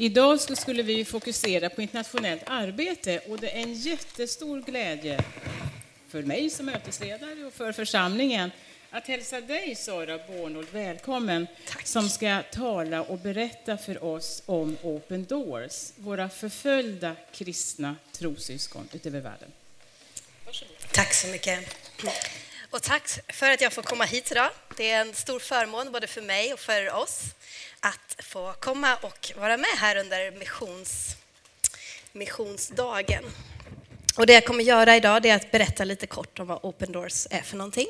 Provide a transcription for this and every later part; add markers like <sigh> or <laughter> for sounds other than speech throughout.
Idag skulle vi fokusera på internationellt arbete och det är en jättestor glädje för mig som mötesledare och för församlingen att hälsa dig, Sara Bornold, välkommen, Tack. som ska tala och berätta för oss om Open Doors, våra förföljda kristna trossyskon utöver världen. Varsågod. Tack så mycket. Och tack för att jag får komma hit idag. Det är en stor förmån både för mig och för oss att få komma och vara med här under missions, missionsdagen. Och det jag kommer göra idag är att berätta lite kort om vad Open Doors är för någonting.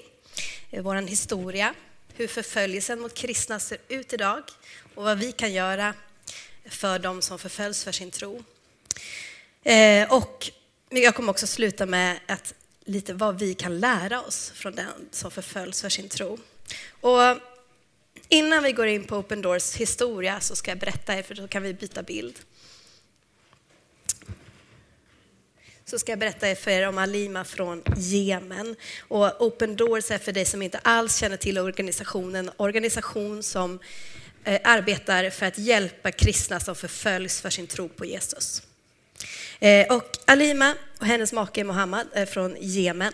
Eh, Vår historia, hur förföljelsen mot kristna ser ut idag och vad vi kan göra för de som förföljs för sin tro. Eh, och jag kommer också sluta med att lite vad vi kan lära oss från den som förföljs för sin tro. Och innan vi går in på Open Doors historia så ska jag berätta er, för då kan vi byta bild. så ska jag berätta för er om Alima från Jemen. Och Open Doors är för dig som inte alls känner till organisationen, organisation som eh, arbetar för att hjälpa kristna som förföljs för sin tro på Jesus. Eh, och Alima och hennes make Mohammed är från Jemen.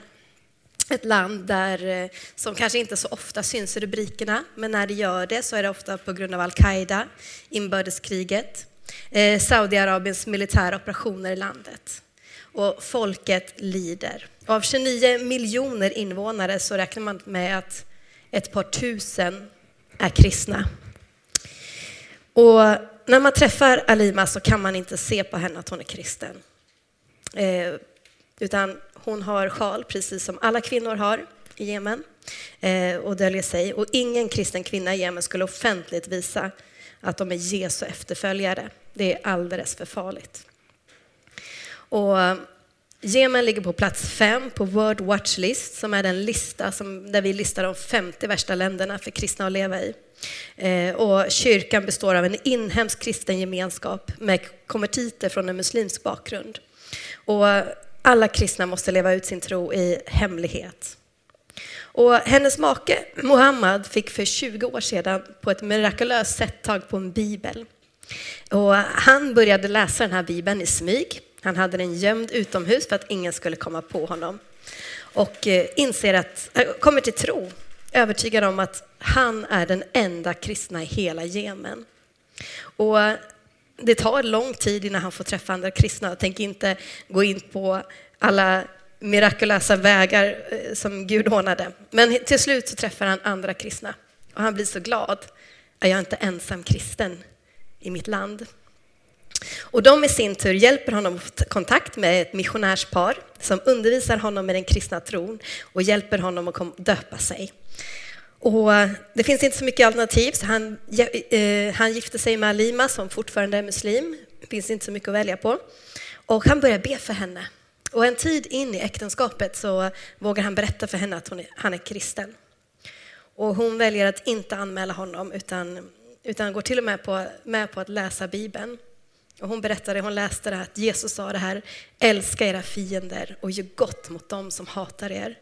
Ett land där, eh, som kanske inte så ofta syns i rubrikerna, men när det gör det så är det ofta på grund av al-Qaida, inbördeskriget, eh, Saudiarabiens militära operationer i landet och folket lider. Av 29 miljoner invånare så räknar man med att ett par tusen är kristna. Och när man träffar Alima så kan man inte se på henne att hon är kristen. Eh, utan hon har sjal, precis som alla kvinnor har i Jemen, eh, och döljer sig. Och ingen kristen kvinna i Jemen skulle offentligt visa att de är Jesu efterföljare. Det är alldeles för farligt. Och eh, Jemen ligger på plats fem på World Watch List, som är den lista som, där vi listar de 50 värsta länderna för kristna att leva i. Eh, och kyrkan består av en inhemsk kristen gemenskap med konvertiter från en muslimsk bakgrund. Och alla kristna måste leva ut sin tro i hemlighet. Och hennes make Muhammad fick för 20 år sedan på ett mirakulöst sätt tag på en bibel. Och han började läsa den här bibeln i smyg han hade den gömd utomhus för att ingen skulle komma på honom. Och eh, inser att, eh, kommer till tro, övertygad om att han är den enda kristna i hela Jemen. Och det tar lång tid innan han får träffa andra kristna. Jag tänker inte gå in på alla mirakulösa vägar eh, som Gud ordnade. Men till slut så träffar han andra kristna och han blir så glad. Är jag inte ensam kristen i mitt land? Och de i sin tur hjälper honom att få kontakt med ett missionärspar som undervisar honom med den kristna tron och hjälper honom att döpa sig. Och det finns inte så mycket alternativ, så han, eh, han gifte sig med Alima som fortfarande är muslim. Det finns inte så mycket att välja på. Och han börjar be för henne. Och en tid in i äktenskapet så vågar han berätta för henne att är, han är kristen. Och hon väljer att inte anmäla honom utan, utan går till och med på, med på att läsa Bibeln. Och hon berättade, hon läste det här, att Jesus sa det här, älska era fiender och gör gott mot dem som hatar er.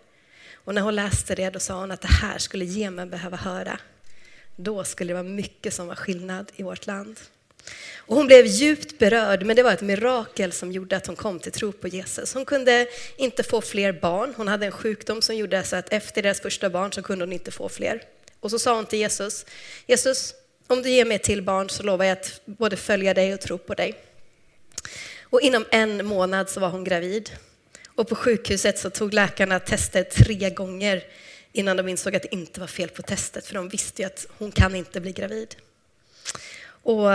Och när hon läste det, då sa hon att det här skulle Jemen behöva höra. Då skulle det vara mycket som var skillnad i vårt land. Och hon blev djupt berörd, men det var ett mirakel som gjorde att hon kom till tro på Jesus. Hon kunde inte få fler barn. Hon hade en sjukdom som gjorde så att efter deras första barn så kunde hon inte få fler. Och så sa hon till Jesus, Jesus, om du ger mig ett till barn så lovar jag att både följa dig och tro på dig. Och inom en månad så var hon gravid. Och på sjukhuset så tog läkarna testet tre gånger innan de insåg att det inte var fel på testet, för de visste ju att hon kan inte bli gravid. Och,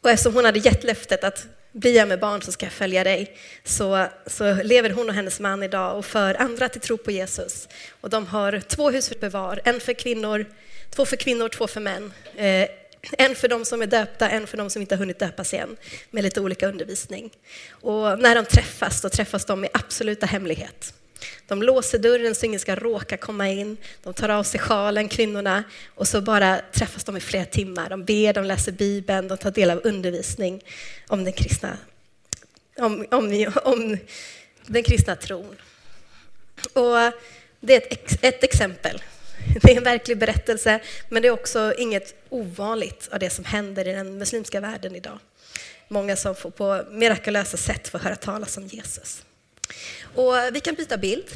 och eftersom hon hade gett löftet att blir jag med barn så ska jag följa dig, så, så lever hon och hennes man idag och för andra till tro på Jesus. Och de har två hus för var, en för kvinnor Två för kvinnor, två för män. Eh, en för de som är döpta, en för de som inte har hunnit döpas än, med lite olika undervisning. Och när de träffas, då träffas de i absoluta hemlighet. De låser dörren så ingen ska råka komma in. De tar av sig sjalen, kvinnorna, och så bara träffas de i flera timmar. De ber, de läser Bibeln, de tar del av undervisning om den kristna, om, om, om den kristna tron. Och det är ett, ett exempel <laughs> Det är en verklig berättelse, men det är också inget ovanligt av det som händer i den muslimska världen idag. Många som får på mirakulösa sätt får höra talas om Jesus. Och vi kan byta bild.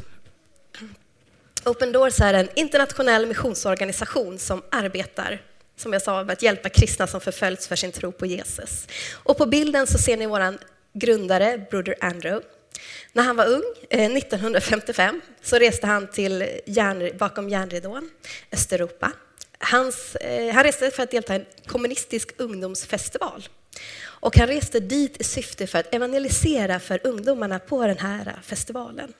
Open Doors är en internationell missionsorganisation som arbetar som jag sa, med att hjälpa kristna som förföljts för sin tro på Jesus. Och på bilden så ser ni vår grundare, Broder Andrew. När han var ung, eh, 1955, så reste han till järn, bakom järnridån, Östeuropa. Hans, eh, han reste för att delta i en kommunistisk ungdomsfestival. Och han reste dit i syfte för att evangelisera för ungdomarna på den här festivalen.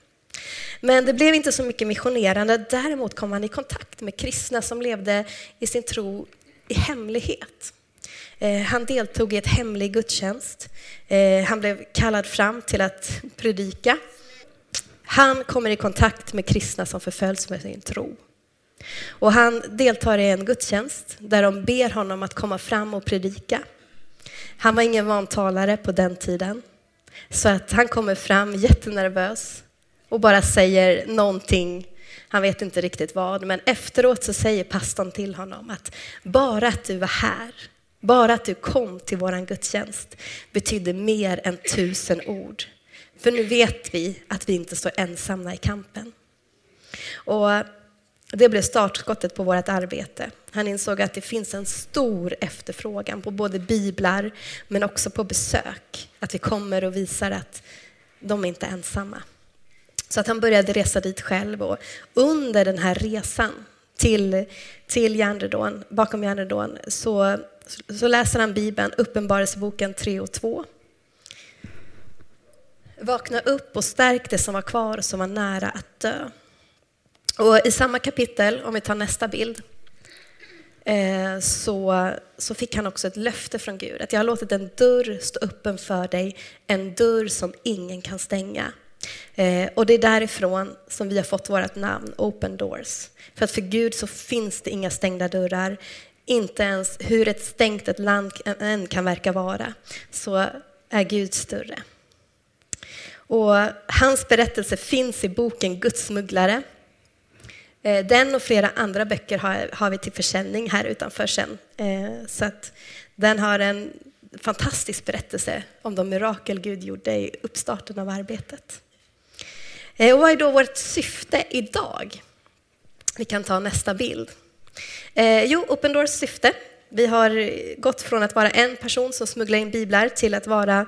Men det blev inte så mycket missionerande. Däremot kom han i kontakt med kristna som levde i sin tro i hemlighet. Eh, han deltog i ett hemlig gudstjänst. Eh, han blev kallad fram till att predika. Han kommer i kontakt med kristna som förföljs med sin tro. Och han deltar i en gudstjänst där de ber honom att komma fram och predika. Han var ingen vantalare på den tiden. Så att han kommer fram jättenervös och bara säger någonting han vet inte riktigt vad, men efteråt så säger pastorn till honom att bara att du var här, bara att du kom till våran gudstjänst betydde mer än tusen ord. För nu vet vi att vi inte står ensamma i kampen. Och det blev startskottet på vårt arbete. Han insåg att det finns en stor efterfrågan på både biblar men också på besök. Att vi kommer och visar att de är inte ensamma. Så att han började resa dit själv och under den här resan till, till järnridån, bakom järnridån så, så läser han Bibeln, Uppenbarelseboken 3 och 2. Vakna upp och stärk det som var kvar och som var nära att dö. Och i samma kapitel, om vi tar nästa bild, eh, så, så fick han också ett löfte från Gud att jag har låtit en dörr stå öppen för dig, en dörr som ingen kan stänga. Eh, och det är därifrån som vi har fått vårt namn, Open Doors. För att för Gud så finns det inga stängda dörrar. Inte ens hur ett stängt ett land än kan verka vara, så är Gud större. Och hans berättelse finns i boken Gudsmugglare. Eh, den och flera andra böcker har, har vi till försäljning här utanför sen. Eh, så att den har en fantastisk berättelse om de mirakel Gud gjorde i uppstarten av arbetet. Eh, och vad är då vårt syfte idag? Vi kan ta nästa bild. Eh, jo, Open Doors syfte. Vi har gått från att vara en person som smugglar in biblar till att vara,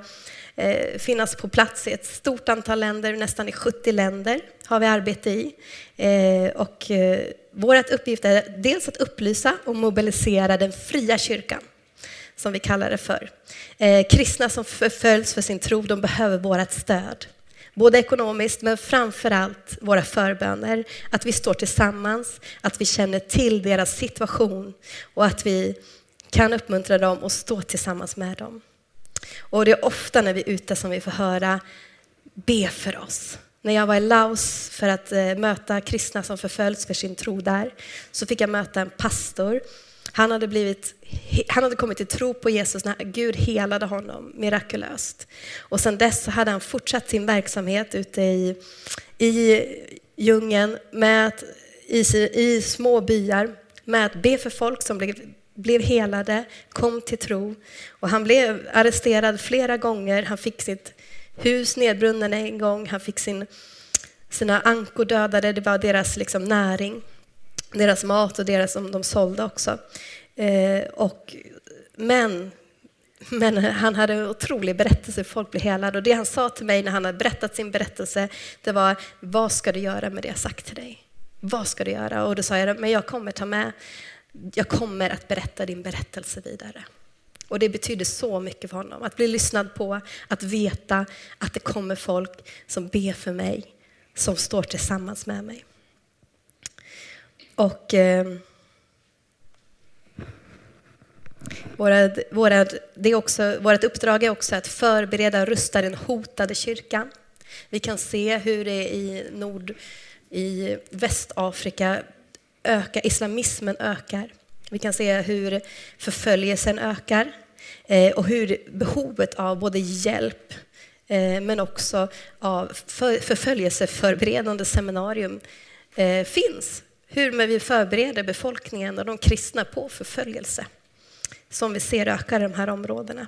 eh, finnas på plats i ett stort antal länder, nästan i 70 länder har vi arbete i. Eh, och eh, vår uppgift är dels att upplysa och mobilisera den fria kyrkan, som vi kallar det för. kristna som förföljs för sin tro, de behöver vårt stöd. Både ekonomiskt, men framför allt våra förböner. Att vi står tillsammans, att vi känner till deras situation och att vi kan uppmuntra dem och stå tillsammans med dem. Och det är ofta när vi är ute som vi får höra be för oss. När jag var i Laos för att eh, möta kristna som förföljs för sin tro där, så fick jag möta en pastor han hade, blivit, han hade kommit till tro på Jesus när Gud helade honom mirakulöst. Och sedan dess hade han fortsatt sin verksamhet ute i, i djungeln, med att, i, i små byar, med att be för folk som blev, blev helade, kom till tro. Och han blev arresterad flera gånger. Han fick sitt hus nedbrunnen en gång. Han fick sin, sina ankor dödade. Det var deras liksom, näring deras mat och deras som de sålde också. Eh, och, men, men han hade en otrolig berättelse, folk blev helade. Och det han sa till mig när han hade berättat sin berättelse, det var vad ska du göra med det jag sagt till dig? Vad ska du göra? Och då sa jag, men jag kommer ta med, jag kommer att berätta din berättelse vidare. Och det betyder så mycket för honom, att bli lyssnad på, att veta att det kommer folk som ber för mig, som står tillsammans med mig. Och eh, våra, våra, det är också, vårt uppdrag är också att förbereda och rusta den hotade kyrkan. Vi kan se hur det i Nord, i Västafrika ökar, islamismen ökar. Vi kan se hur förföljelsen ökar eh, och hur behovet av både hjälp eh, men också av för, förföljelseförberedande seminarium eh, finns hur vi förbereder befolkningen och de kristna på förföljelse som vi ser ökar i de här områdena.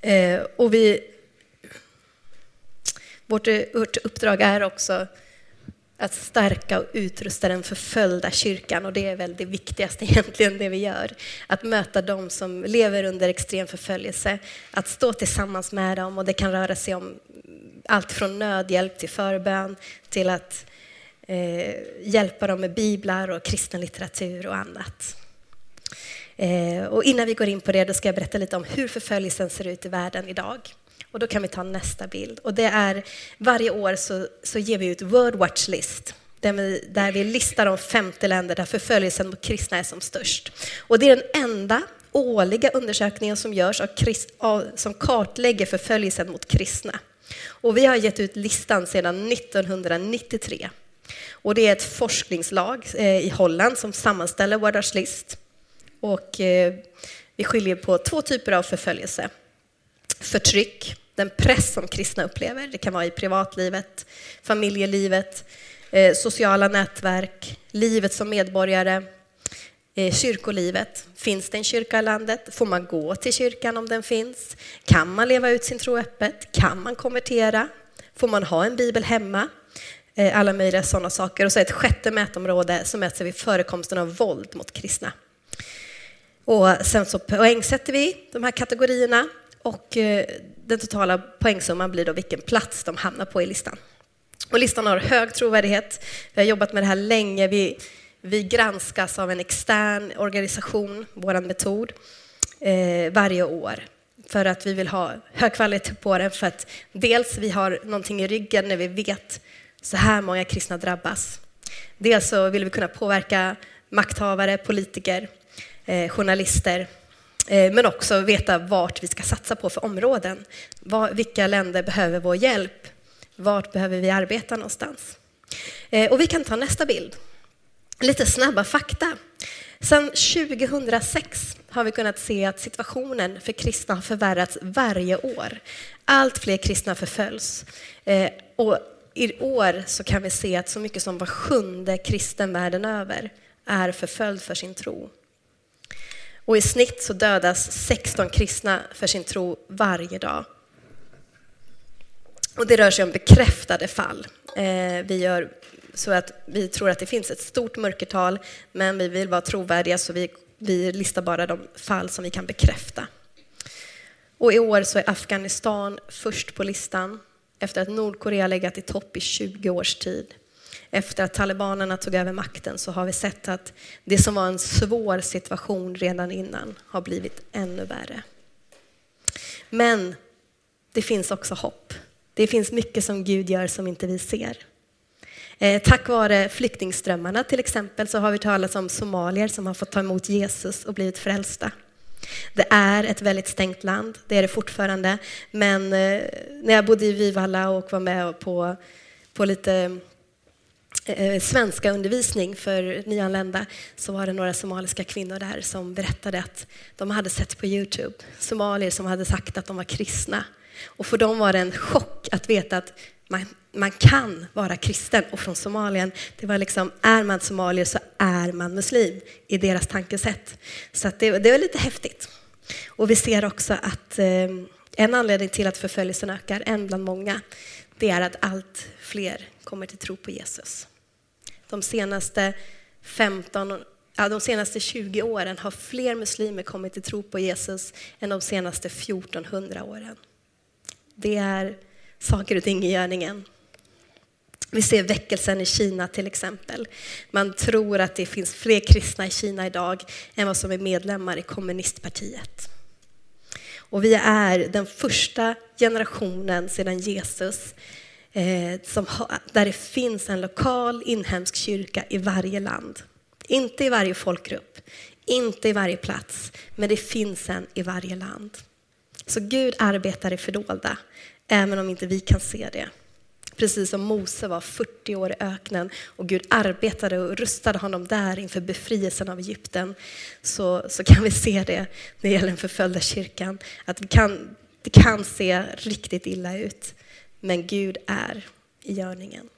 Eh, och vi, vårt, vårt uppdrag är också att stärka och utrusta den förföljda kyrkan och det är väl det viktigaste <laughs> egentligen det vi gör. Att möta dem som lever under extrem förföljelse, att stå tillsammans med dem och det kan röra sig om allt från nödhjälp till förbön till att eh, hjälpa dem med biblar och kristen litteratur och annat. Eh, och innan vi går in på det då ska jag berätta lite om hur förföljelsen ser ut i världen idag. Och då kan vi ta nästa bild. Och det är, varje år så, så ger vi ut World Watch List där vi, där vi listar de 50 länder där förföljelsen mot kristna är som störst. Och det är den enda årliga undersökningen som görs av, av, som kartlägger förföljelsen mot kristna. Och vi har gett ut listan sedan 1993. Och det är ett forskningslag eh, i Holland som sammanställer World Watch List. Och eh, vi skiljer på två typer av förföljelse. Förtryck, den press som kristna upplever. Det kan vara i privatlivet, familjelivet, eh, sociala nätverk, livet som medborgare, kyrkolivet. Finns det en kyrka i landet? Får man gå till kyrkan om den finns? Kan man leva ut sin tro öppet? Kan man konvertera? Får man ha en bibel hemma? Eh, alla möjliga sådana saker. Och så ett sjätte mätområde som mäter vid förekomsten av våld mot kristna. Och sen så poängsätter vi de här kategorierna och eh, den totala poängsumman blir då vilken plats de hamnar på i listan. Och listan har hög trovärdighet. Vi har jobbat med det här länge. Vi, vi granskas av en extern organisation, vår metod, eh, varje år för att vi vill ha hög kvalitet på den. För att dels vi har någonting i ryggen när vi vet så här många kristna drabbas. Dels så vill vi kunna påverka makthavare, politiker Eh, journalister, eh, men också veta vart vi ska satsa på för områden. vilka länder behöver vår hjälp? Vart behöver vi arbeta någonstans? Eh, och vi kan ta nästa bild. Lite snabba fakta. Sedan 2006 har vi kunnat se att situationen för kristna har förvärrats varje år. Allt fler kristna förföljs. Eh, och i år så kan vi se att så mycket som var sjunde kristen världen över är förföljd för sin tro. Och i snitt så dödas 16 kristna för sin tro varje dag. Och det rör sig om bekräftade fall. Eh, vi gör så att vi tror att det finns ett stort mörkertal, men vi vill vara trovärdiga så vi, vi listar bara de fall som vi kan bekräfta. Och i år så är Afghanistan först på listan efter att Nordkorea legat i topp i 20 års tid efter att talibanerna tog över makten så har vi sett att det som var en svår situation redan innan har blivit ännu värre. Men det finns också hopp. Det finns mycket som Gud gör som inte vi ser. Eh, tack vare flyktingströmmarna till exempel så har vi talat om somalier som har fått ta emot Jesus och blivit frälsta. Det är ett väldigt stängt land, det är det fortfarande. Men eh, när jag bodde i Vivalla och var med på, på lite eh, svenska undervisning för nyanlända så var det några somaliska kvinnor där som berättade att de hade sett på Youtube somalier som hade sagt att de var kristna. Och för dem var det en chock att veta att man, man kan vara kristen och från Somalien. Det var liksom, är man somalier så är man muslim i deras tankesätt. Så det, det var lite häftigt. Och vi ser också att eh, en anledning till att förföljelsen ökar, en bland många, det är att allt fler kommer till tro på Jesus. De senaste 15, ja, de senaste 20 åren har fler muslimer kommit till tro på Jesus än de senaste 1400 åren. Det är saker och ting i görningen. Vi ser väckelsen i Kina till exempel. Man tror att det finns fler kristna i Kina idag än vad som är medlemmar i kommunistpartiet. Och vi är den första generationen sedan Jesus eh, som ha, där det finns en lokal inhemsk kyrka i varje land. Inte i varje folkgrupp, inte i varje plats, men det finns en i varje land. Så Gud arbetar i fördolda, även om inte vi kan se det. Precis som Mose var 40 år i öknen och Gud arbetade och rustade honom där inför befrielsen av Egypten, så, så kan vi se det när det gäller den förföljda kyrkan, att det kan, det kan se riktigt illa ut. Men Gud är i görningen.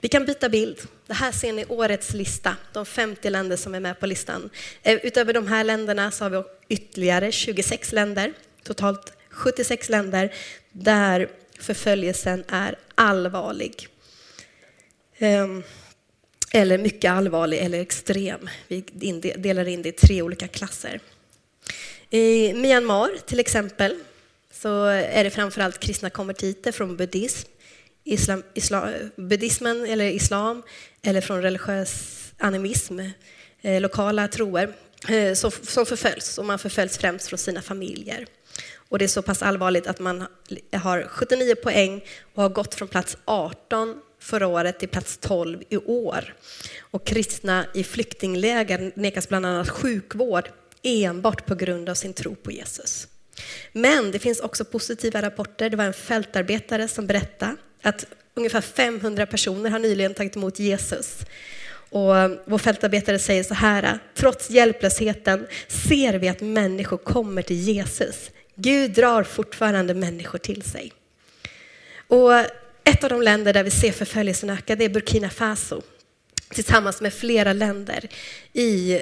Vi kan byta bild. Det här ser ni årets lista, de 50 länder som är med på listan. Eh, utöver de här länderna så har vi ytterligare 26 länder, totalt 76 länder där förföljelsen är allvarlig. Ehm, eller mycket allvarlig eller extrem. Vi delar in det i tre olika klasser. I Myanmar till exempel så är det framförallt kristna konvertiter från buddhism, islam, isla, buddhismen eller islam eller från religiös animism, eh, lokala troer eh, som, som förföljs och man förföljs främst från sina familjer. Och det är så pass allvarligt att man har 79 poäng och har gått från plats 18 förra året till plats 12 i år. Och kristna i flyktingläger nekas bland annat sjukvård enbart på grund av sin tro på Jesus. Men det finns också positiva rapporter. Det var en fältarbetare som berättade att ungefär 500 personer har nyligen tagit emot Jesus. Och vår fältarbetare säger så här, trots hjälplösheten ser vi att människor kommer till Jesus. Gud drar fortfarande människor till sig. Och ett av de länder där vi ser förföljelsen öka det är Burkina Faso tillsammans med flera länder i,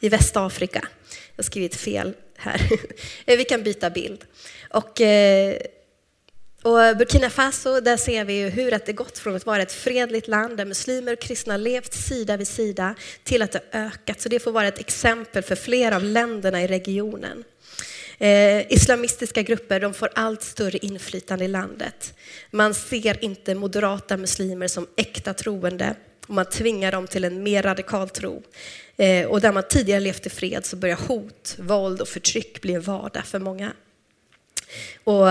i Västafrika. Jag har skrivit fel här. <laughs> Eh, vi kan byta bild. Och, eh, och Burkina Faso, där ser vi hur att det gått från att vara ett fredligt land där muslimer och kristna levt sida vid sida till att det ökat. Så det får vara ett exempel för flera av länderna i regionen. Eh, islamistiska grupper de får allt större inflytande i landet. Man ser inte moderata muslimer som äkta troende och man tvingar dem till en mer radikal tro. Eh, och där man tidigare levt i fred så börjar hot, våld och förtryck bli en vardag för många. Och,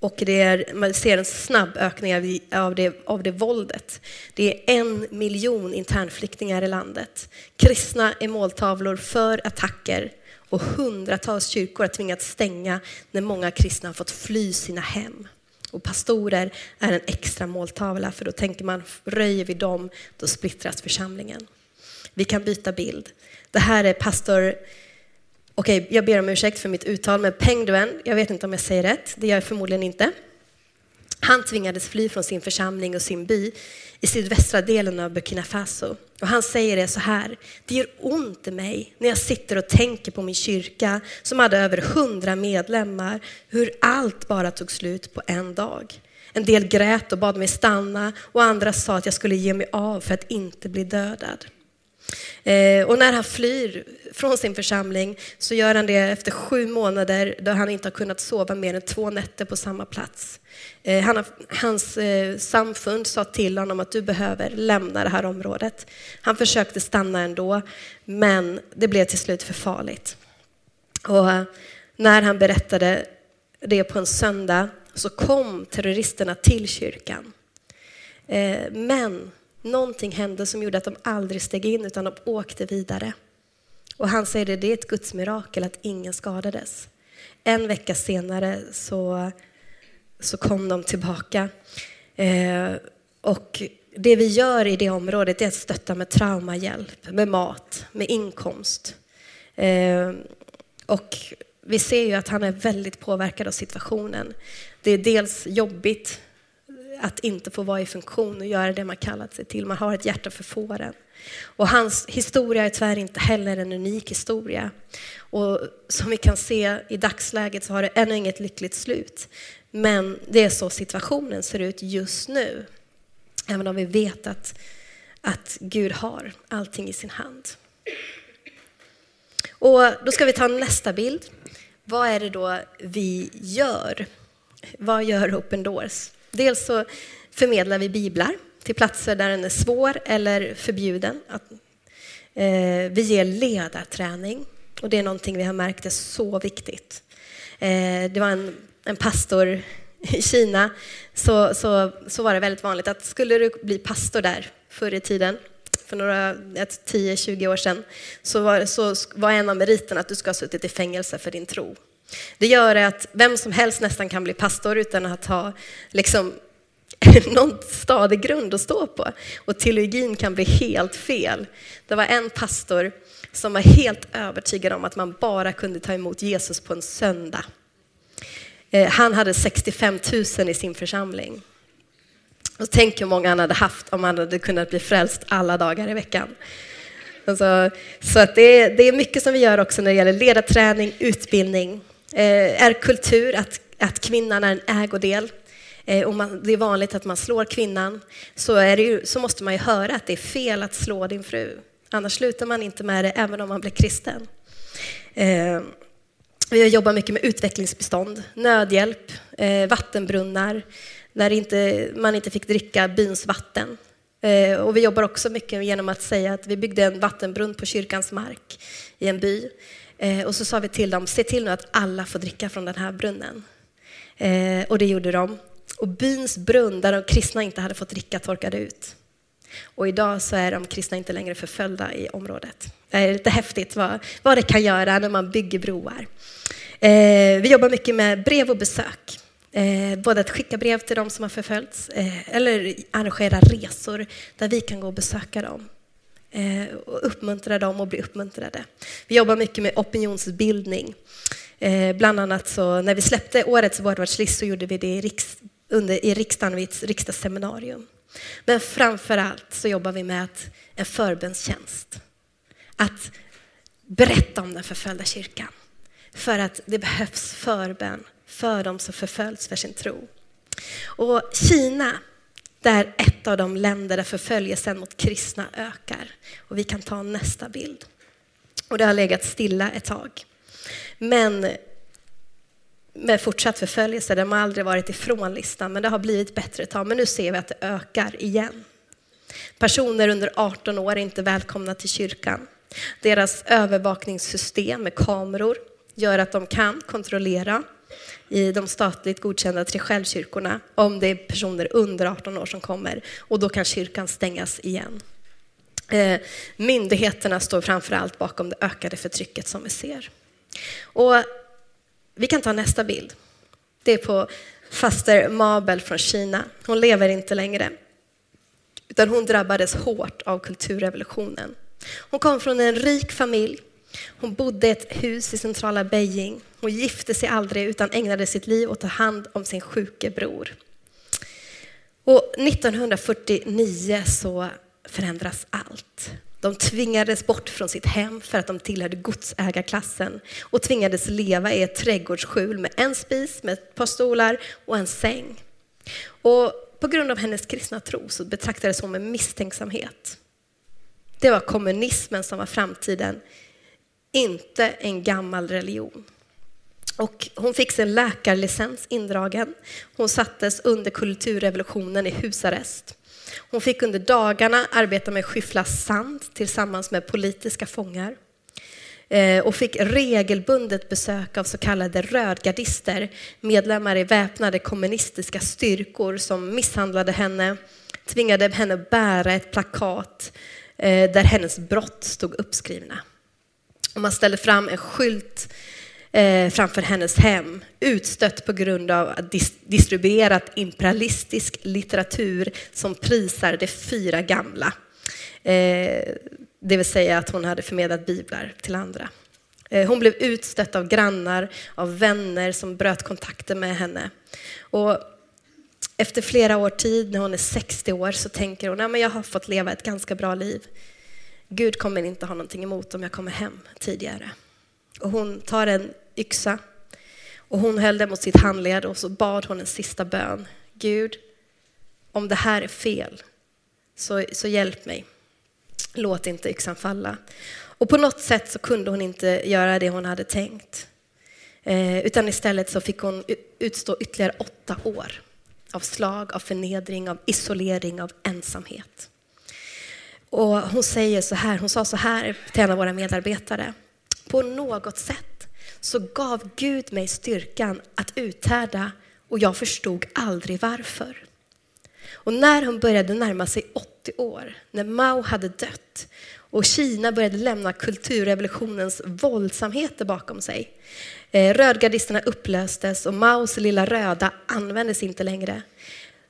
och det är, man ser en snabb ökning av, av, det, av det våldet. Det är en miljon internflyktingar i landet. Kristna är måltavlor för attacker och hundratals kyrkor har tvingats stänga när många kristna har fått fly sina hem. Och pastorer är en extra måltavla för då tänker man, röjer vi dem, då splittras församlingen. Vi kan byta bild. Det här är pastor, okej okay, jag ber om ursäkt för mitt uttal, men Pengduen, jag vet inte om jag säger rätt, det gör jag förmodligen inte. Han tvingades fly från sin församling och sin by i sydvästra delen av Burkina Faso. Och han säger det så här, det gör ont i mig när jag sitter och tänker på min kyrka som hade över hundra medlemmar, hur allt bara tog slut på en dag. En del grät och bad mig stanna och andra sa att jag skulle ge mig av för att inte bli dödad. Eh, och när han flyr från sin församling så gör han det efter sju månader då han inte har kunnat sova mer än två nätter på samma plats. Eh, han hans eh, samfund sa till honom att du behöver lämna det här området. Han försökte stanna ändå, men det blev till slut för farligt. Och när han berättade det på en söndag så kom terroristerna till kyrkan. Men Någonting hände som gjorde att de aldrig steg in utan de åkte vidare. Och han säger det, det är ett Guds mirakel att ingen skadades. En vecka senare så, så kom de tillbaka. Eh, och det vi gör i det området är att stötta med traumahjälp, med mat, med inkomst. Eh, och vi ser ju att han är väldigt påverkad av situationen. Det är dels jobbigt att inte få vara i funktion och göra det man kallat sig till. Man har ett hjärta för fåren. Och hans historia är tyvärr inte heller en unik historia. Och som vi kan se i dagsläget så har det ännu inget lyckligt slut. Men det är så situationen ser ut just nu. Även om vi vet att, att Gud har allting i sin hand. Och då ska vi ta nästa bild. Vad är det då vi gör? Vad gör Open Doors? Dels så förmedlar vi biblar till platser där den är svår eller förbjuden. Eh, vi ger ledarträning och det är någonting vi har märkt är så viktigt. Eh, det var en, en pastor i Kina så, så, så var det väldigt vanligt att skulle du bli pastor där förr i tiden, för några 10-20 år sedan, så var, så var en av meriterna att du ska ha suttit i fängelse för din tro. Det gör att vem som helst nästan kan bli pastor utan att ha liksom, <laughs> någon stadig grund att stå på. Och teologin kan bli helt fel. Det var en pastor som var helt övertygad om att man bara kunde ta emot Jesus på en söndag. Eh, han hade 65 000 i sin församling. Och tänk hur många han hade haft om han hade kunnat bli frälst alla dagar i veckan. Alltså, så att det, är, det är mycket som vi gör också när det gäller ledarträning, utbildning. Eh, är kultur att, att kvinnan är en ägodel. Eh, och man, det är vanligt att man slår kvinnan. Så, är ju, så måste man ju höra att det är fel att slå din fru. Annars slutar man inte med det även om man blir kristen. Eh, vi vi jobbar mycket med utvecklingsbestånd, nödhjälp, vattenbrunnar, där inte, man inte fick dricka byns vatten. Och vi jobbar också mycket genom att säga att vi byggde en vattenbrunn på kyrkans mark i en by. Eh, och så sa vi till dem, se till nu att alla får dricka från den här brunnen. Eh, och det gjorde de. Och byns brunn, där de kristna inte hade fått dricka, torkade ut. Och idag så är de kristna inte längre förföljda i området. Det är lite häftigt vad, vad det kan göra när man bygger broar. Eh, vi jobbar mycket med brev och besök. Eh, både att skicka brev till de som har förföljts eh, eller arrangera resor där vi kan gå och besöka dem Eh, och uppmuntra dem och bli uppmuntrade. Vi jobbar mycket med opinionsbildning. Eh, bland annat så när vi släppte årets vårdvardslist så gjorde vi det i, riks, under, i riksdagen vid ett riksdagsseminarium. Men framför allt så jobbar vi med att, en förbönstjänst. Att berätta om den förföljda kyrkan. För att det behövs förbön för de som förföljs för sin tro. Och Kina, det är ett av de länder där förföljelsen mot kristna ökar. Och vi kan ta nästa bild. Och det har legat stilla ett tag. Men med fortsatt förföljelse, de har aldrig varit ifrån listan, men det har blivit bättre ett tag. Men nu ser vi att det ökar igen. Personer under 18 år är inte välkomna till kyrkan. Deras övervakningssystem med kameror gör att de kan kontrollera i de statligt godkända Treskälkyrkorna om det är personer under 18 år som kommer och då kan kyrkan stängas igen. Eh, myndigheterna står framför allt bakom det ökade förtrycket som vi ser. Och vi kan ta nästa bild. Det är på faster Mabel från Kina. Hon lever inte längre. Utan hon drabbades hårt av kulturrevolutionen. Hon kom från en rik familj hon bodde i ett hus i centrala Beijing. Hon gifte sig aldrig utan ägnade sitt liv åt att ta hand om sin sjuke bror. Och 1949 så förändras allt. De tvingades bort från sitt hem för att de tillhörde godsägarklassen och tvingades leva i ett trädgårdsskjul med en spis, med ett par stolar och en säng. Och på grund av hennes kristna tro så betraktades hon med misstänksamhet. Det var kommunismen som var framtiden inte en gammal religion. Och hon fick sin läkarlicens indragen. Hon sattes under kulturrevolutionen i husarrest. Hon fick under dagarna arbeta med att skyffla sand tillsammans med politiska fångar eh, och fick regelbundet besök av så kallade rödgardister, medlemmar i väpnade kommunistiska styrkor som misshandlade henne, tvingade henne bära ett plakat eh, där hennes brott stod uppskrivna. Och man ställde fram en skylt eh, framför hennes hem, utstött på grund av att distribuerat imperialistisk litteratur som prisar de fyra gamla. Eh, det vill säga att hon hade förmedlat biblar till andra. Eh, hon blev utstött av grannar, av vänner som bröt kontakten med henne. Och efter flera år tid, när hon är 60 år, så tänker hon att jag har fått leva ett ganska bra liv. Gud kommer inte ha någonting emot om jag kommer hem tidigare. Och hon tar en yxa och hon höll den mot sitt handled och så bad hon en sista bön. Gud, om det här är fel, så, så hjälp mig. Låt inte yxan falla. Och på något sätt så kunde hon inte göra det hon hade tänkt. Eh, utan istället så fick hon utstå ytterligare åtta år av slag, av förnedring, av isolering, av ensamhet. Och hon säger så här, hon sa så här till en av våra medarbetare. På något sätt så gav Gud mig styrkan att uthärda och jag förstod aldrig varför. Och när hon började närma sig 80 år, när Mao hade dött och Kina började lämna kulturrevolutionens våldsamheter bakom sig. Eh, rödgardisterna upplöstes och Maos lilla röda användes inte längre.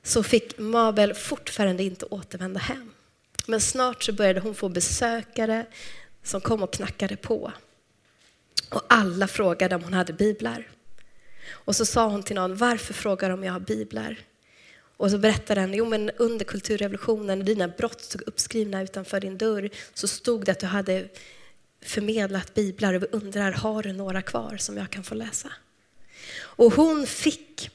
Så fick Mabel fortfarande inte återvända hem. Men snart så började hon få besökare som kom och knackade på. Och alla frågade om hon hade biblar. Och så sa hon till någon, varför frågar de om jag har biblar? Och så berättade han, jo men under kulturrevolutionen, när dina brott stod uppskrivna utanför din dörr, så stod det att du hade förmedlat biblar och vi undrar, har du några kvar som jag kan få läsa? Och hon fick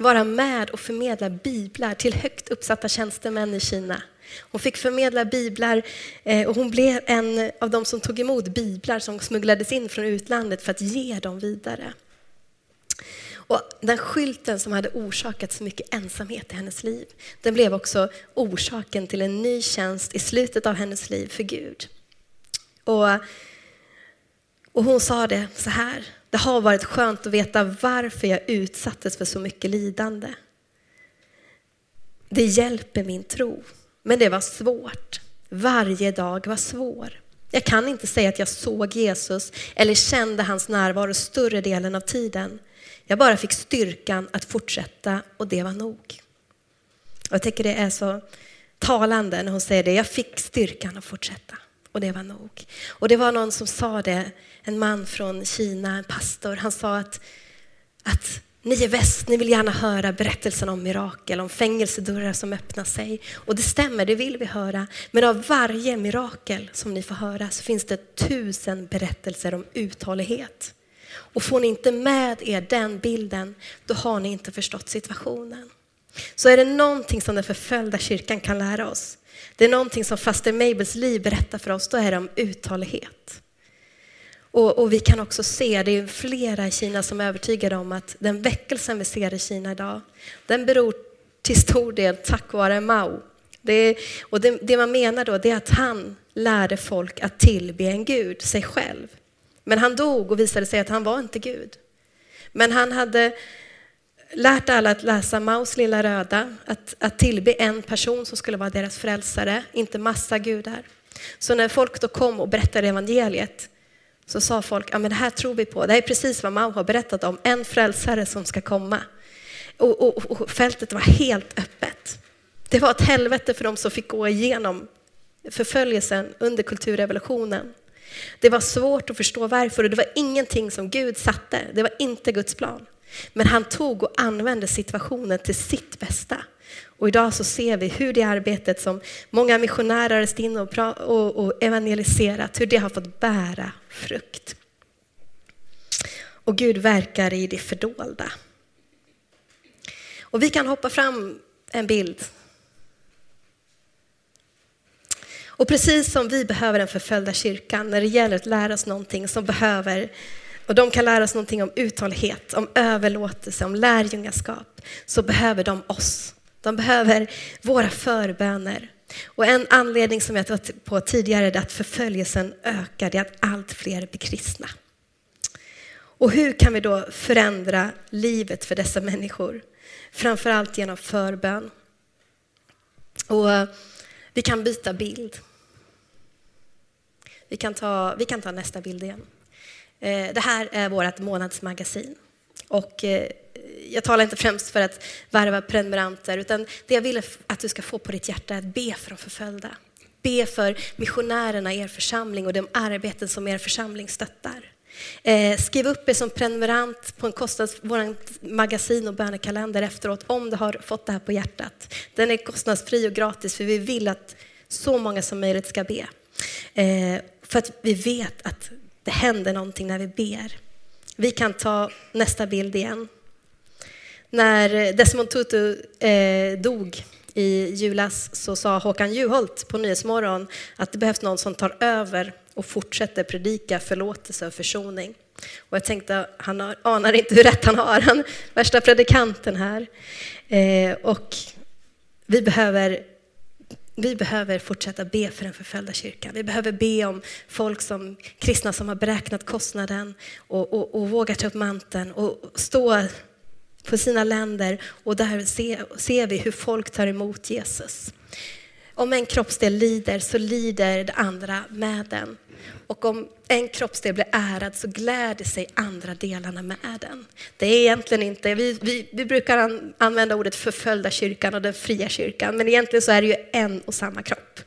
vara med och förmedla biblar till högt uppsatta tjänstemän i Kina. Hon fick förmedla biblar eh, och hon blev en av de som tog emot biblar som smugglades in från utlandet för att ge dem vidare. Och den skylten som hade orsakat så mycket ensamhet i hennes liv, den blev också orsaken till en ny tjänst i slutet av hennes liv för Gud. Och, och hon sa det så här, det har varit skönt att veta varför jag utsattes för så mycket lidande. Det hjälper min tro, men det var svårt. Varje dag var svår. Jag kan inte säga att jag såg Jesus eller kände hans närvaro större delen av tiden. Jag bara fick styrkan att fortsätta och det var nog. Jag tycker det är så talande när hon säger det. Jag fick styrkan att fortsätta och det var nog. Och det var någon som sa det, en man från Kina, en pastor. Han sa att, att ni i väst, ni vill gärna höra berättelsen om mirakel, om fängelsedörrar som öppnar sig. Och det stämmer, det vill vi höra. Men av varje mirakel som ni får höra så finns det tusen berättelser om uthållighet. Och får ni inte med er den bilden, då har ni inte förstått situationen. Så är det någonting som den förföljda kyrkan kan lära oss, det är någonting som faster Mabels liv berättar för oss, då är det om uthållighet. Och, och, vi kan också se, det är flera i Kina som är övertygade om att den väckelsen vi ser i Kina idag, den beror till stor del tack vare Mao. Det, och det, det man menar då, det är att han lärde folk att tillbe en gud, sig själv. Men han dog och visade sig att han var inte Gud. Men han hade lärt alla att läsa Maus lilla röda, att, att tillbe en person som skulle vara deras frälsare, inte massa gudar. Så när folk då kom och berättade evangeliet så sa folk, ja men det här tror vi på, det här är precis vad Mao har berättat om, en frälsare som ska komma. Och, och, och fältet var helt öppet. Det var ett helvete för dem som fick gå igenom förföljelsen under kulturrevolutionen. Det var svårt att förstå varför och det var ingenting som Gud satte. Det var inte Guds plan. Men han tog och använde situationen till sitt bästa. Och idag så ser vi hur det arbetet som många missionärer har rest in och, och, och evangeliserat, hur det har fått bära frukt. Och Gud verkar i det fördolda. Och vi kan hoppa fram en bild Och precis som vi behöver den förföljda kyrkan när det gäller att lära oss någonting som behöver, och de kan lära oss någonting om uthållighet, om överlåtelse, om lärjungaskap, så behöver de oss. De behöver våra förböner. Och en anledning som jag tagit på tidigare är att förföljelsen ökar, det är att allt fler blir kristna. Och hur kan vi då förändra livet för dessa människor? Framförallt genom förbön. Och eh, vi kan byta bild. Vi kan ta, vi kan ta nästa bild igen. Eh, det här är vårt månadsmagasin. Och eh, jag talar inte främst för att värva prenumeranter, utan det jag vill att du ska få på ditt hjärta är att be för de förföljda. Be för missionärerna i er församling och de arbeten som er församling stöttar. Eh, skriv upp er som prenumerant på en kostnads, vår magasin och bönekalender efteråt om du har fått det här på hjärtat. Den är kostnadsfri och gratis för vi vill att så många som möjligt ska be. Eh, för att vi vet att det händer någonting när vi ber. Vi kan ta nästa bild igen. När Desmond Tutu eh, dog i julas så sa Håkan Juholt på Nyhetsmorgon att det behövs någon som tar över och fortsätter predika förlåtelse och försoning. Och jag tänkte, han har, anar inte hur rätt han har, han värsta predikanten här. Eh, och vi behöver vi behöver fortsätta be för den förföljda kyrkan. Vi behöver be om folk som kristna som har beräknat kostnaden och, och, och vågar ta upp manteln och stå på sina länder och där ser, ser vi hur folk tar emot Jesus. Om en kroppsdel lider så lider det andra med den. Och om en kroppsdel blir ärad så gläder sig andra delarna med den. Det är egentligen inte, vi, vi, vi brukar an, använda ordet förföljda kyrkan och den fria kyrkan, men egentligen så är det ju en och samma kropp.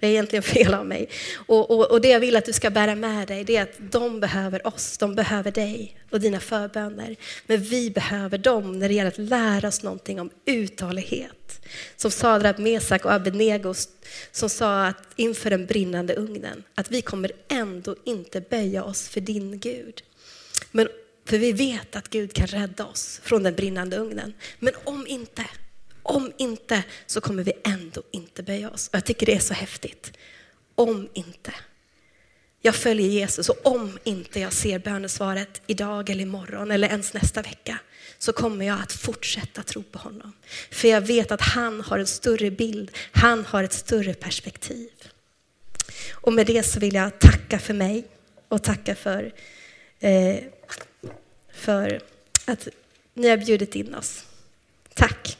Det är egentligen fel av mig. Och, och, och det jag vill att du ska bära med dig, det är att de behöver oss, de behöver dig och dina förböner. Men vi behöver dem när det gäller att lära oss någonting om uthållighet. Som Sadrab, Mesak och Abednego som sa att inför den brinnande ugnen, att vi kommer ändå inte inte böja oss för din Gud. Men för vi vet att Gud kan rädda oss från den brinnande ugnen. Men om inte, om inte så kommer vi ändå inte böja oss. Och jag tycker det är så häftigt. Om inte. Jag följer Jesus och om inte jag ser bönesvaret idag eller imorgon eller ens nästa vecka så kommer jag att fortsätta tro på honom. För jag vet att han har en större bild, han har ett större perspektiv. Och med det så vill jag tacka för mig och tacka för eh, för att ni har bjudit in oss. Tack!